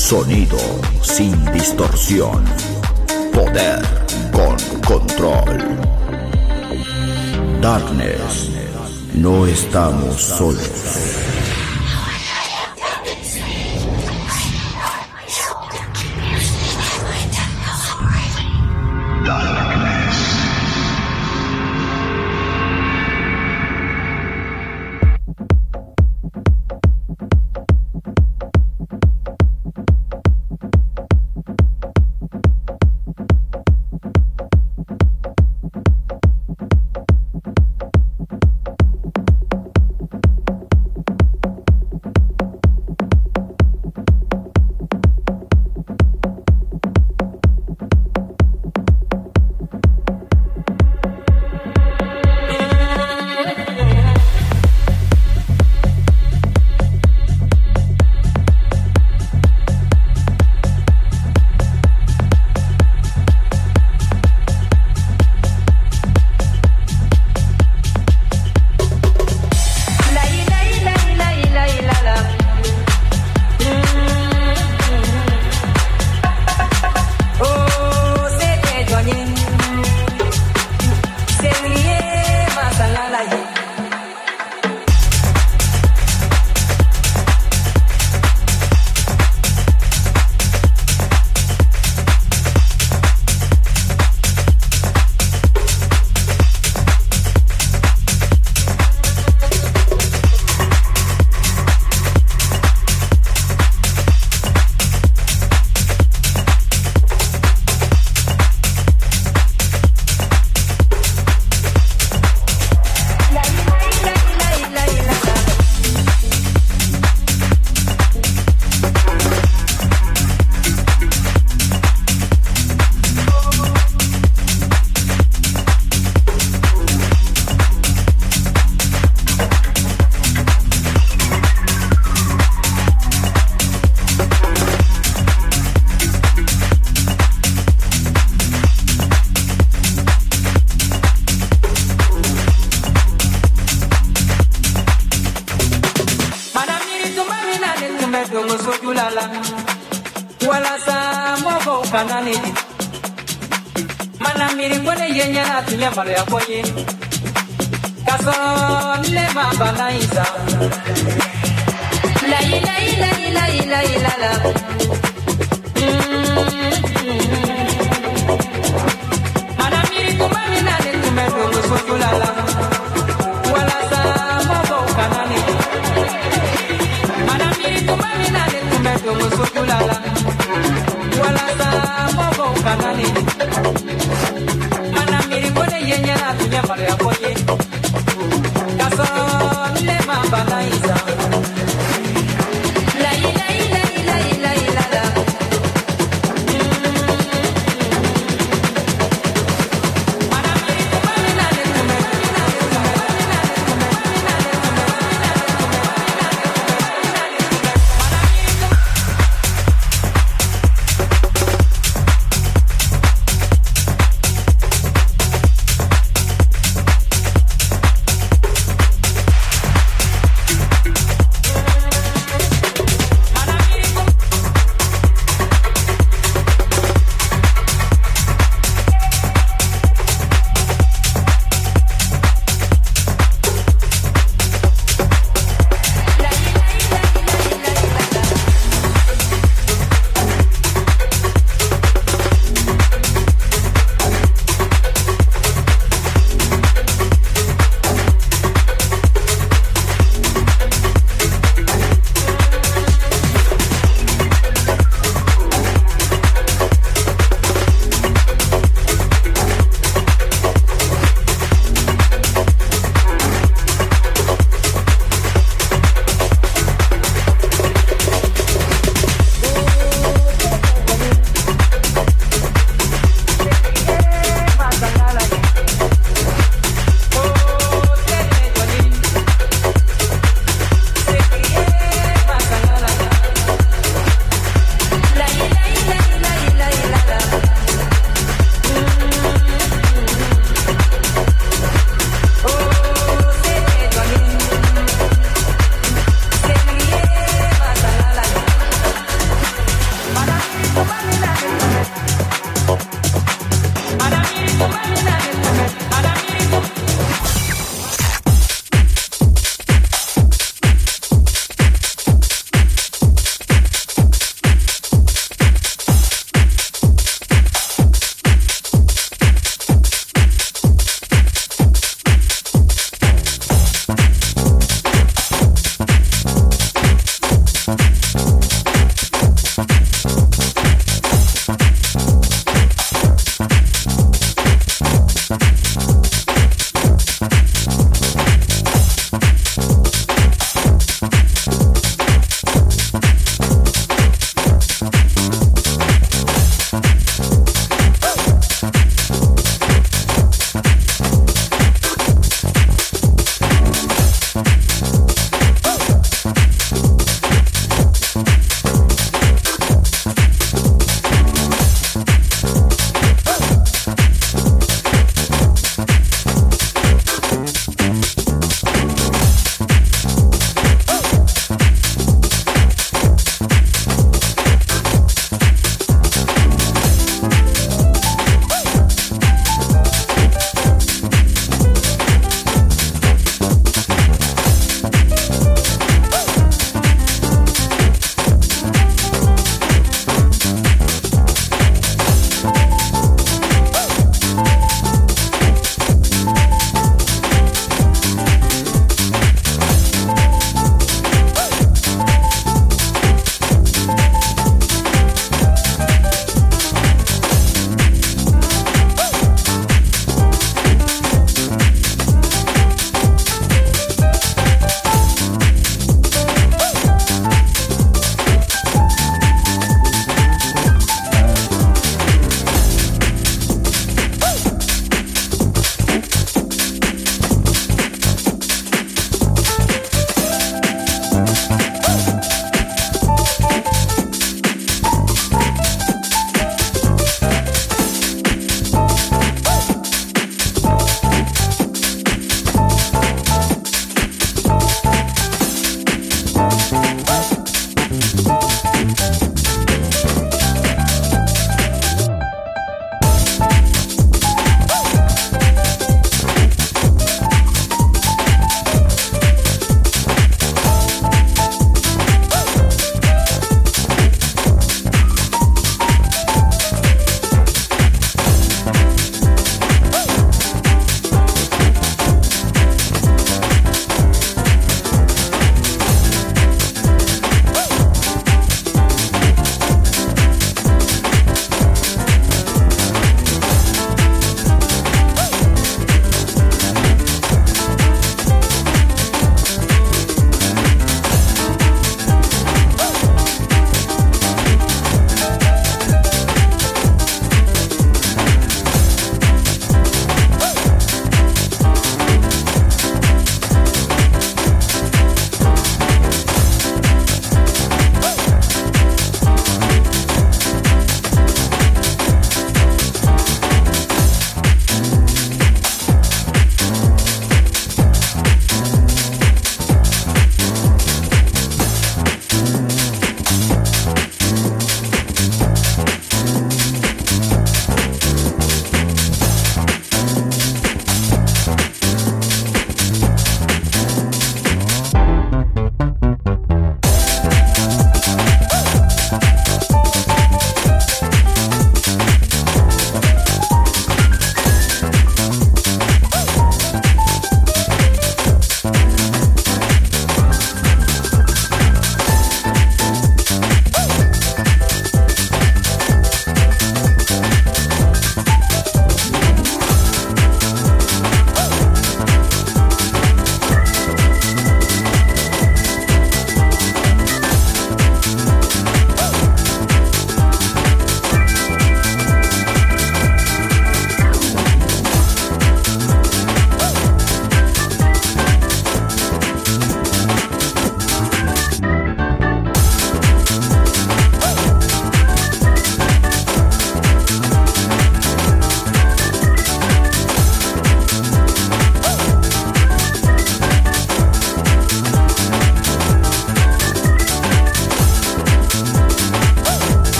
sonido sin distorsión, poder con control. Darkness, no estamos solos.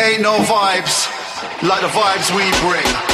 Ain't no vibes like the vibes we bring.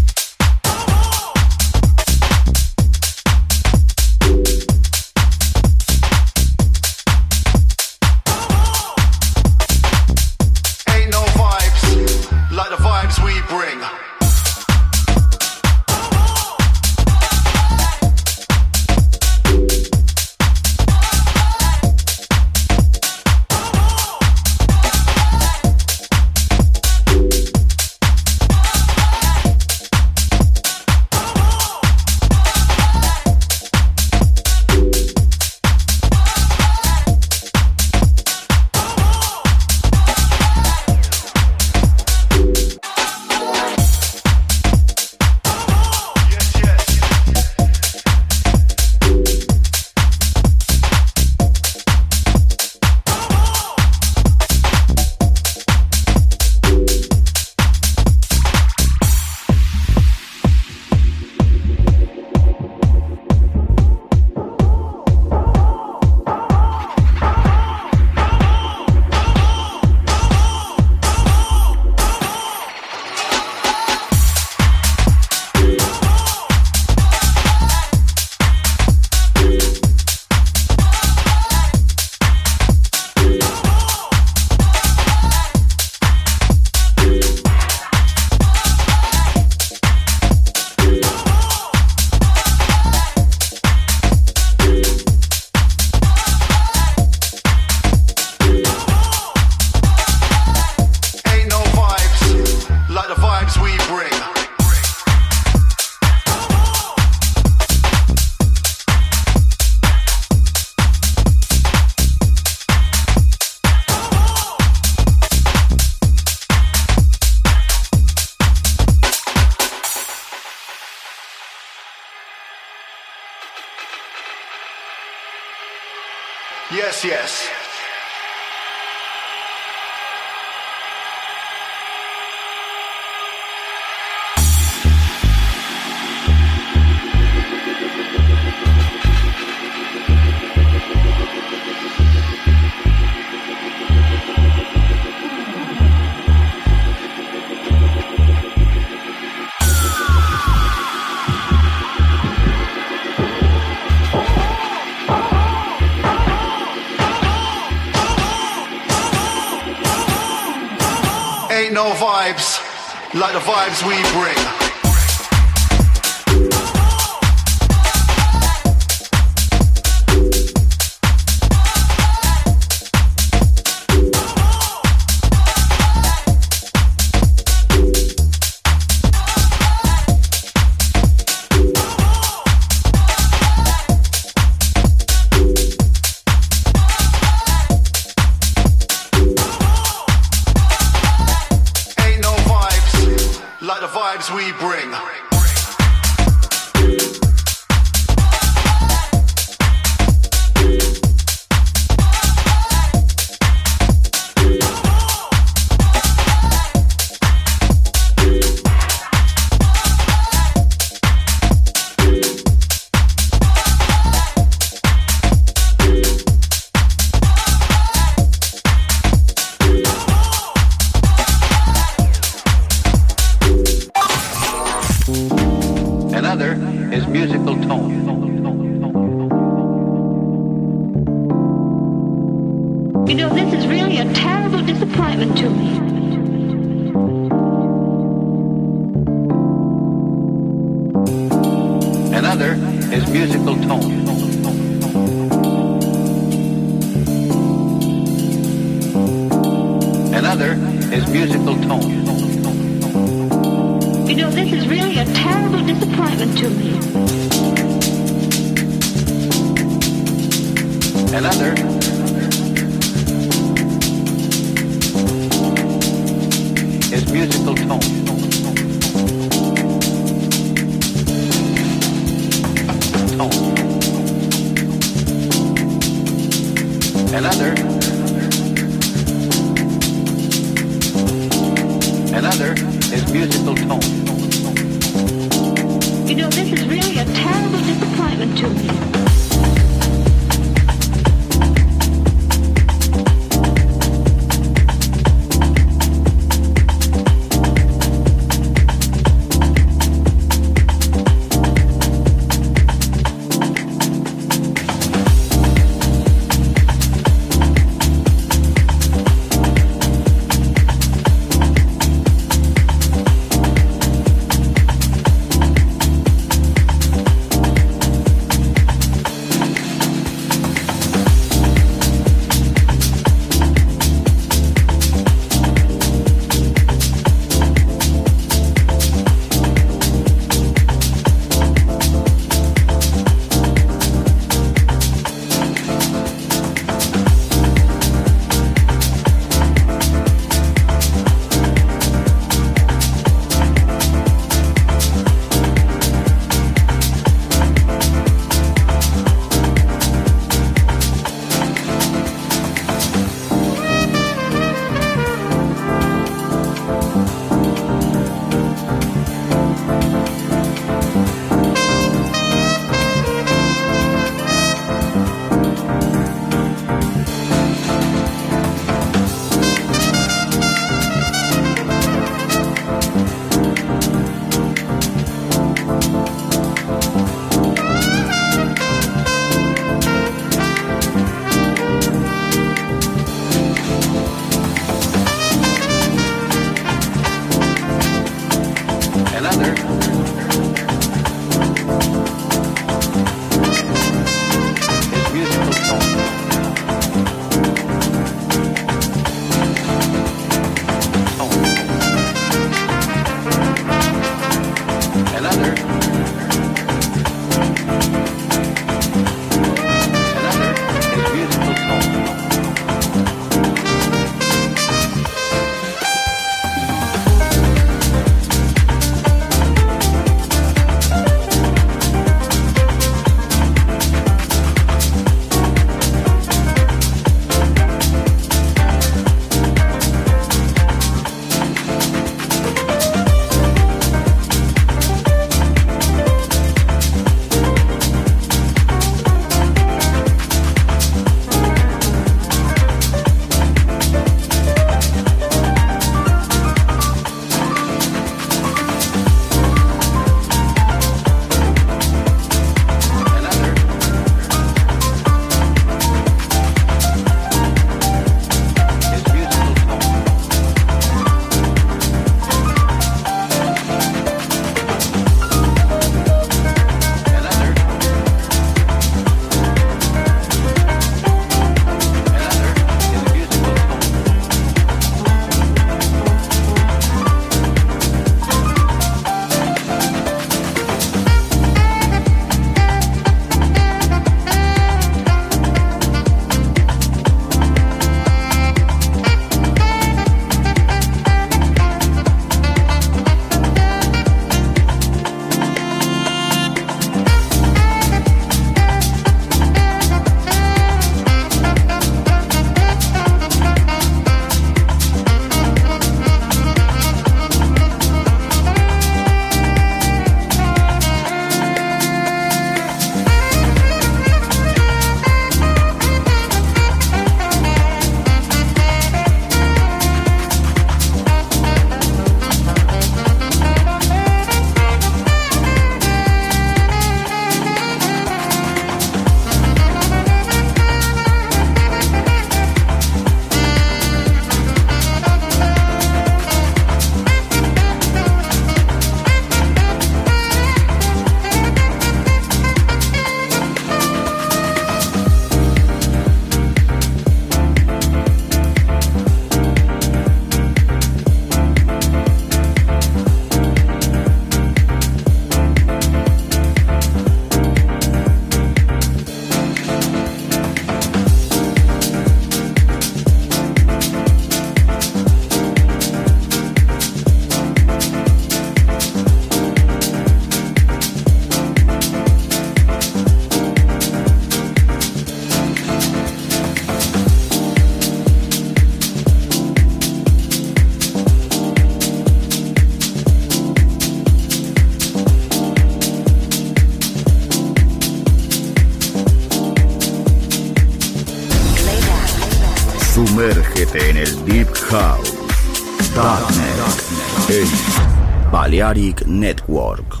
En Network.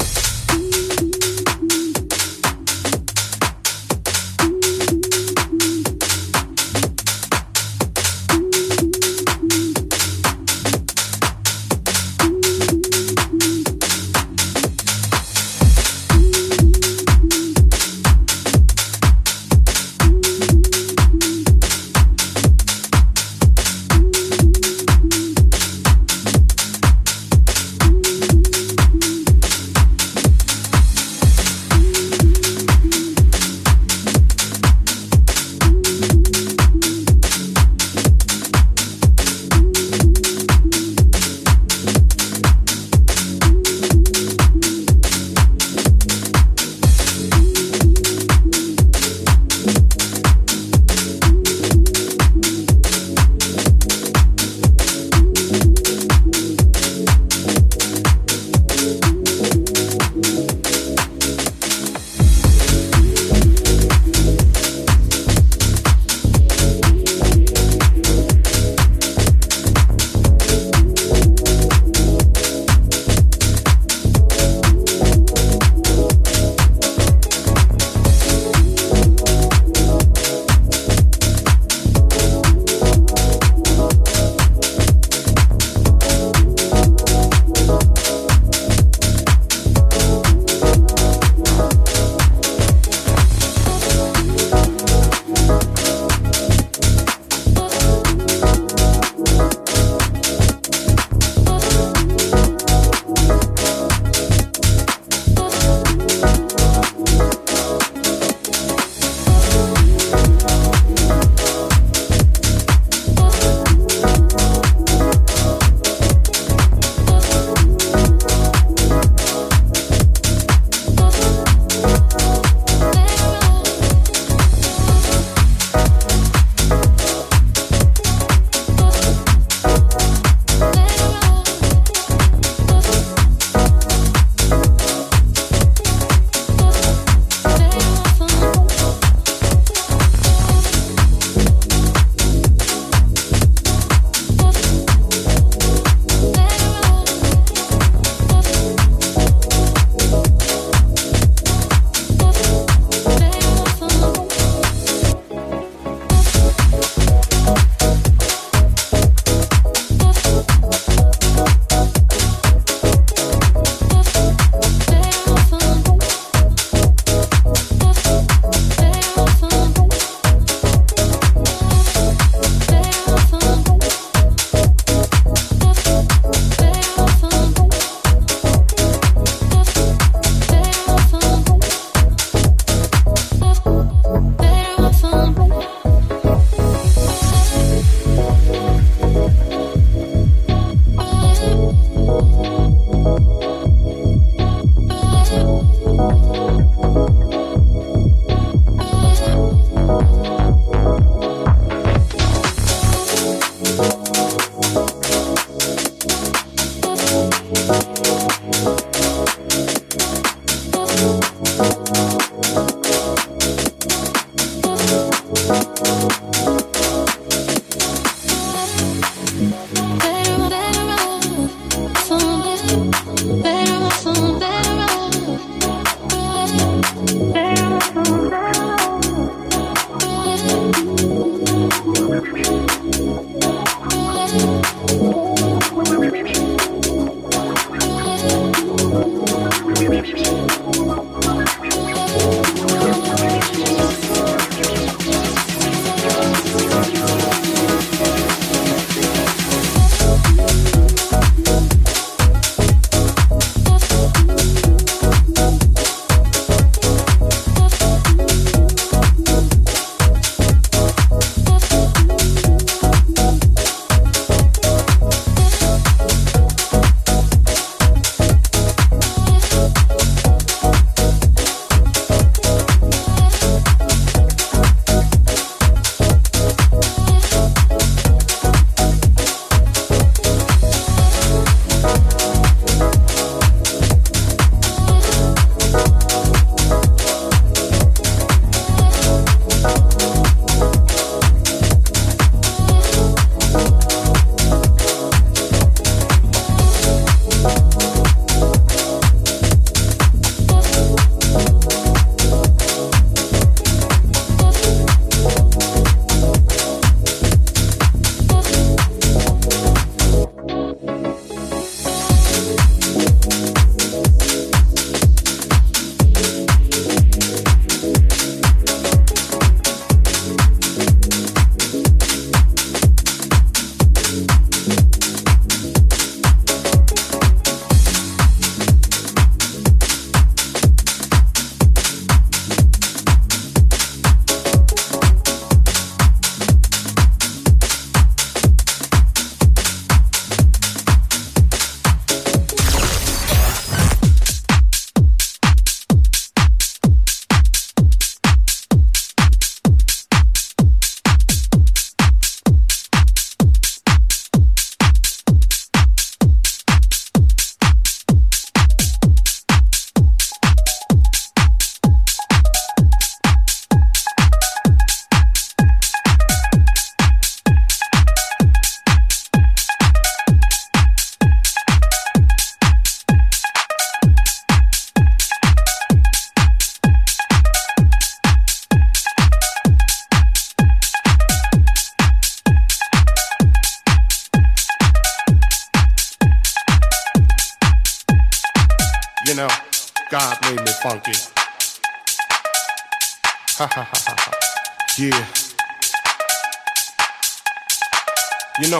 Thank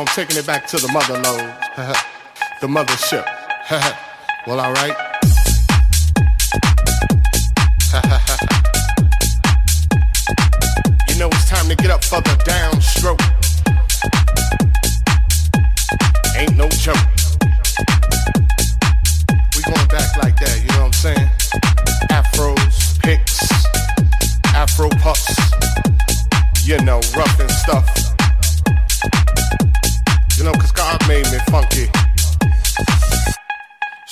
I'm taking it back to the mother load. the mothership. well, alright. you know, it's time to get up for the downstroke. Ain't no joke.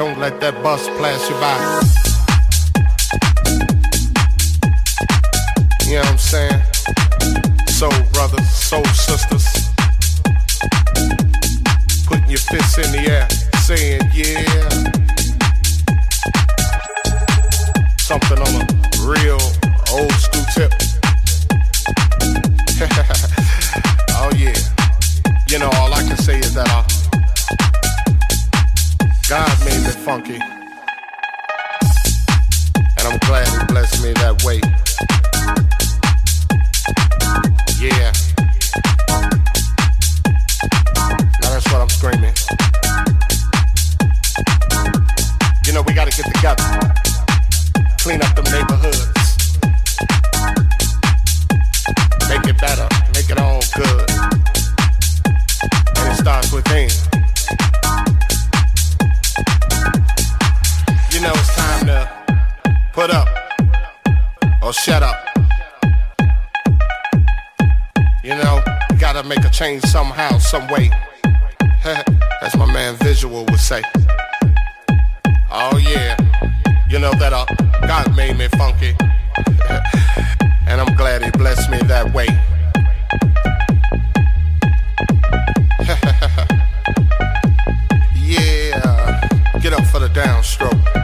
Don't let that bus pass you by. You know what I'm saying? Soul brothers, soul sisters. Putting your fists in the air, saying yeah. Something on a real old school tip. oh yeah. You know, all I can say is that uh, God made me funky. And I'm glad he blessed me that way. Yeah. Now that's what I'm screaming. You know, we gotta get together. Clean up them neighborhoods. Make it better. Make it all good. And it starts with within. You know, it's time to put up or shut up. You know, gotta make a change somehow, some way. As my man Visual would say. Oh yeah, you know that uh, God made me funky, and I'm glad He blessed me that way. yeah, get up for the downstroke.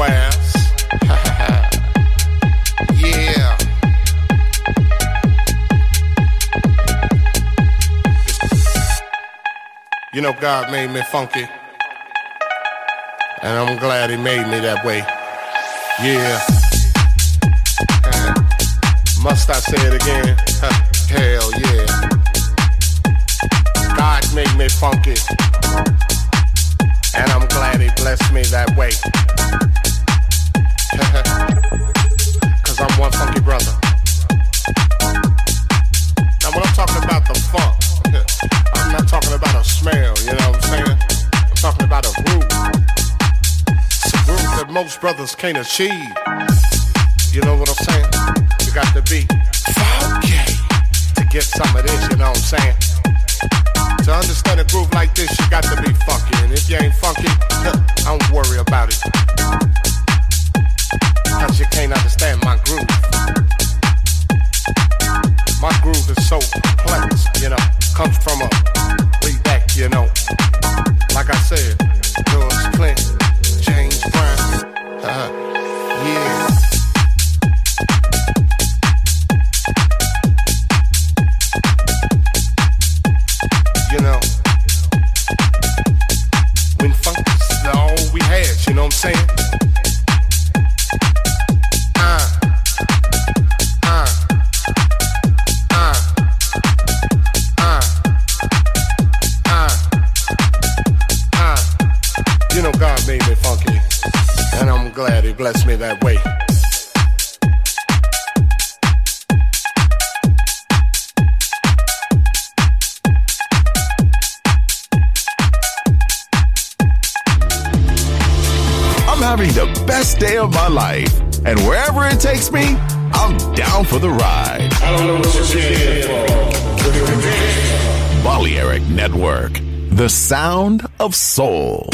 yeah. You know, God made me funky. And I'm glad He made me that way. Yeah. Must I say it again? Hell yeah. God made me funky. And I'm glad He blessed me that way. Cause I'm one funky brother. Now, when I'm talking about the funk, I'm not talking about a smell, you know what I'm saying? I'm talking about a groove. Groove that most brothers can't achieve. You know what I'm saying? You got to be funky to get some of this, you know what I'm saying? To understand a groove like this, you got to be funky. And if you ain't funky, I don't worry about it. Cause you can't understand my groove. My groove is so complex, you know, comes from a of soul.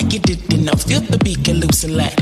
Get to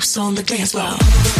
loose on the dance floor.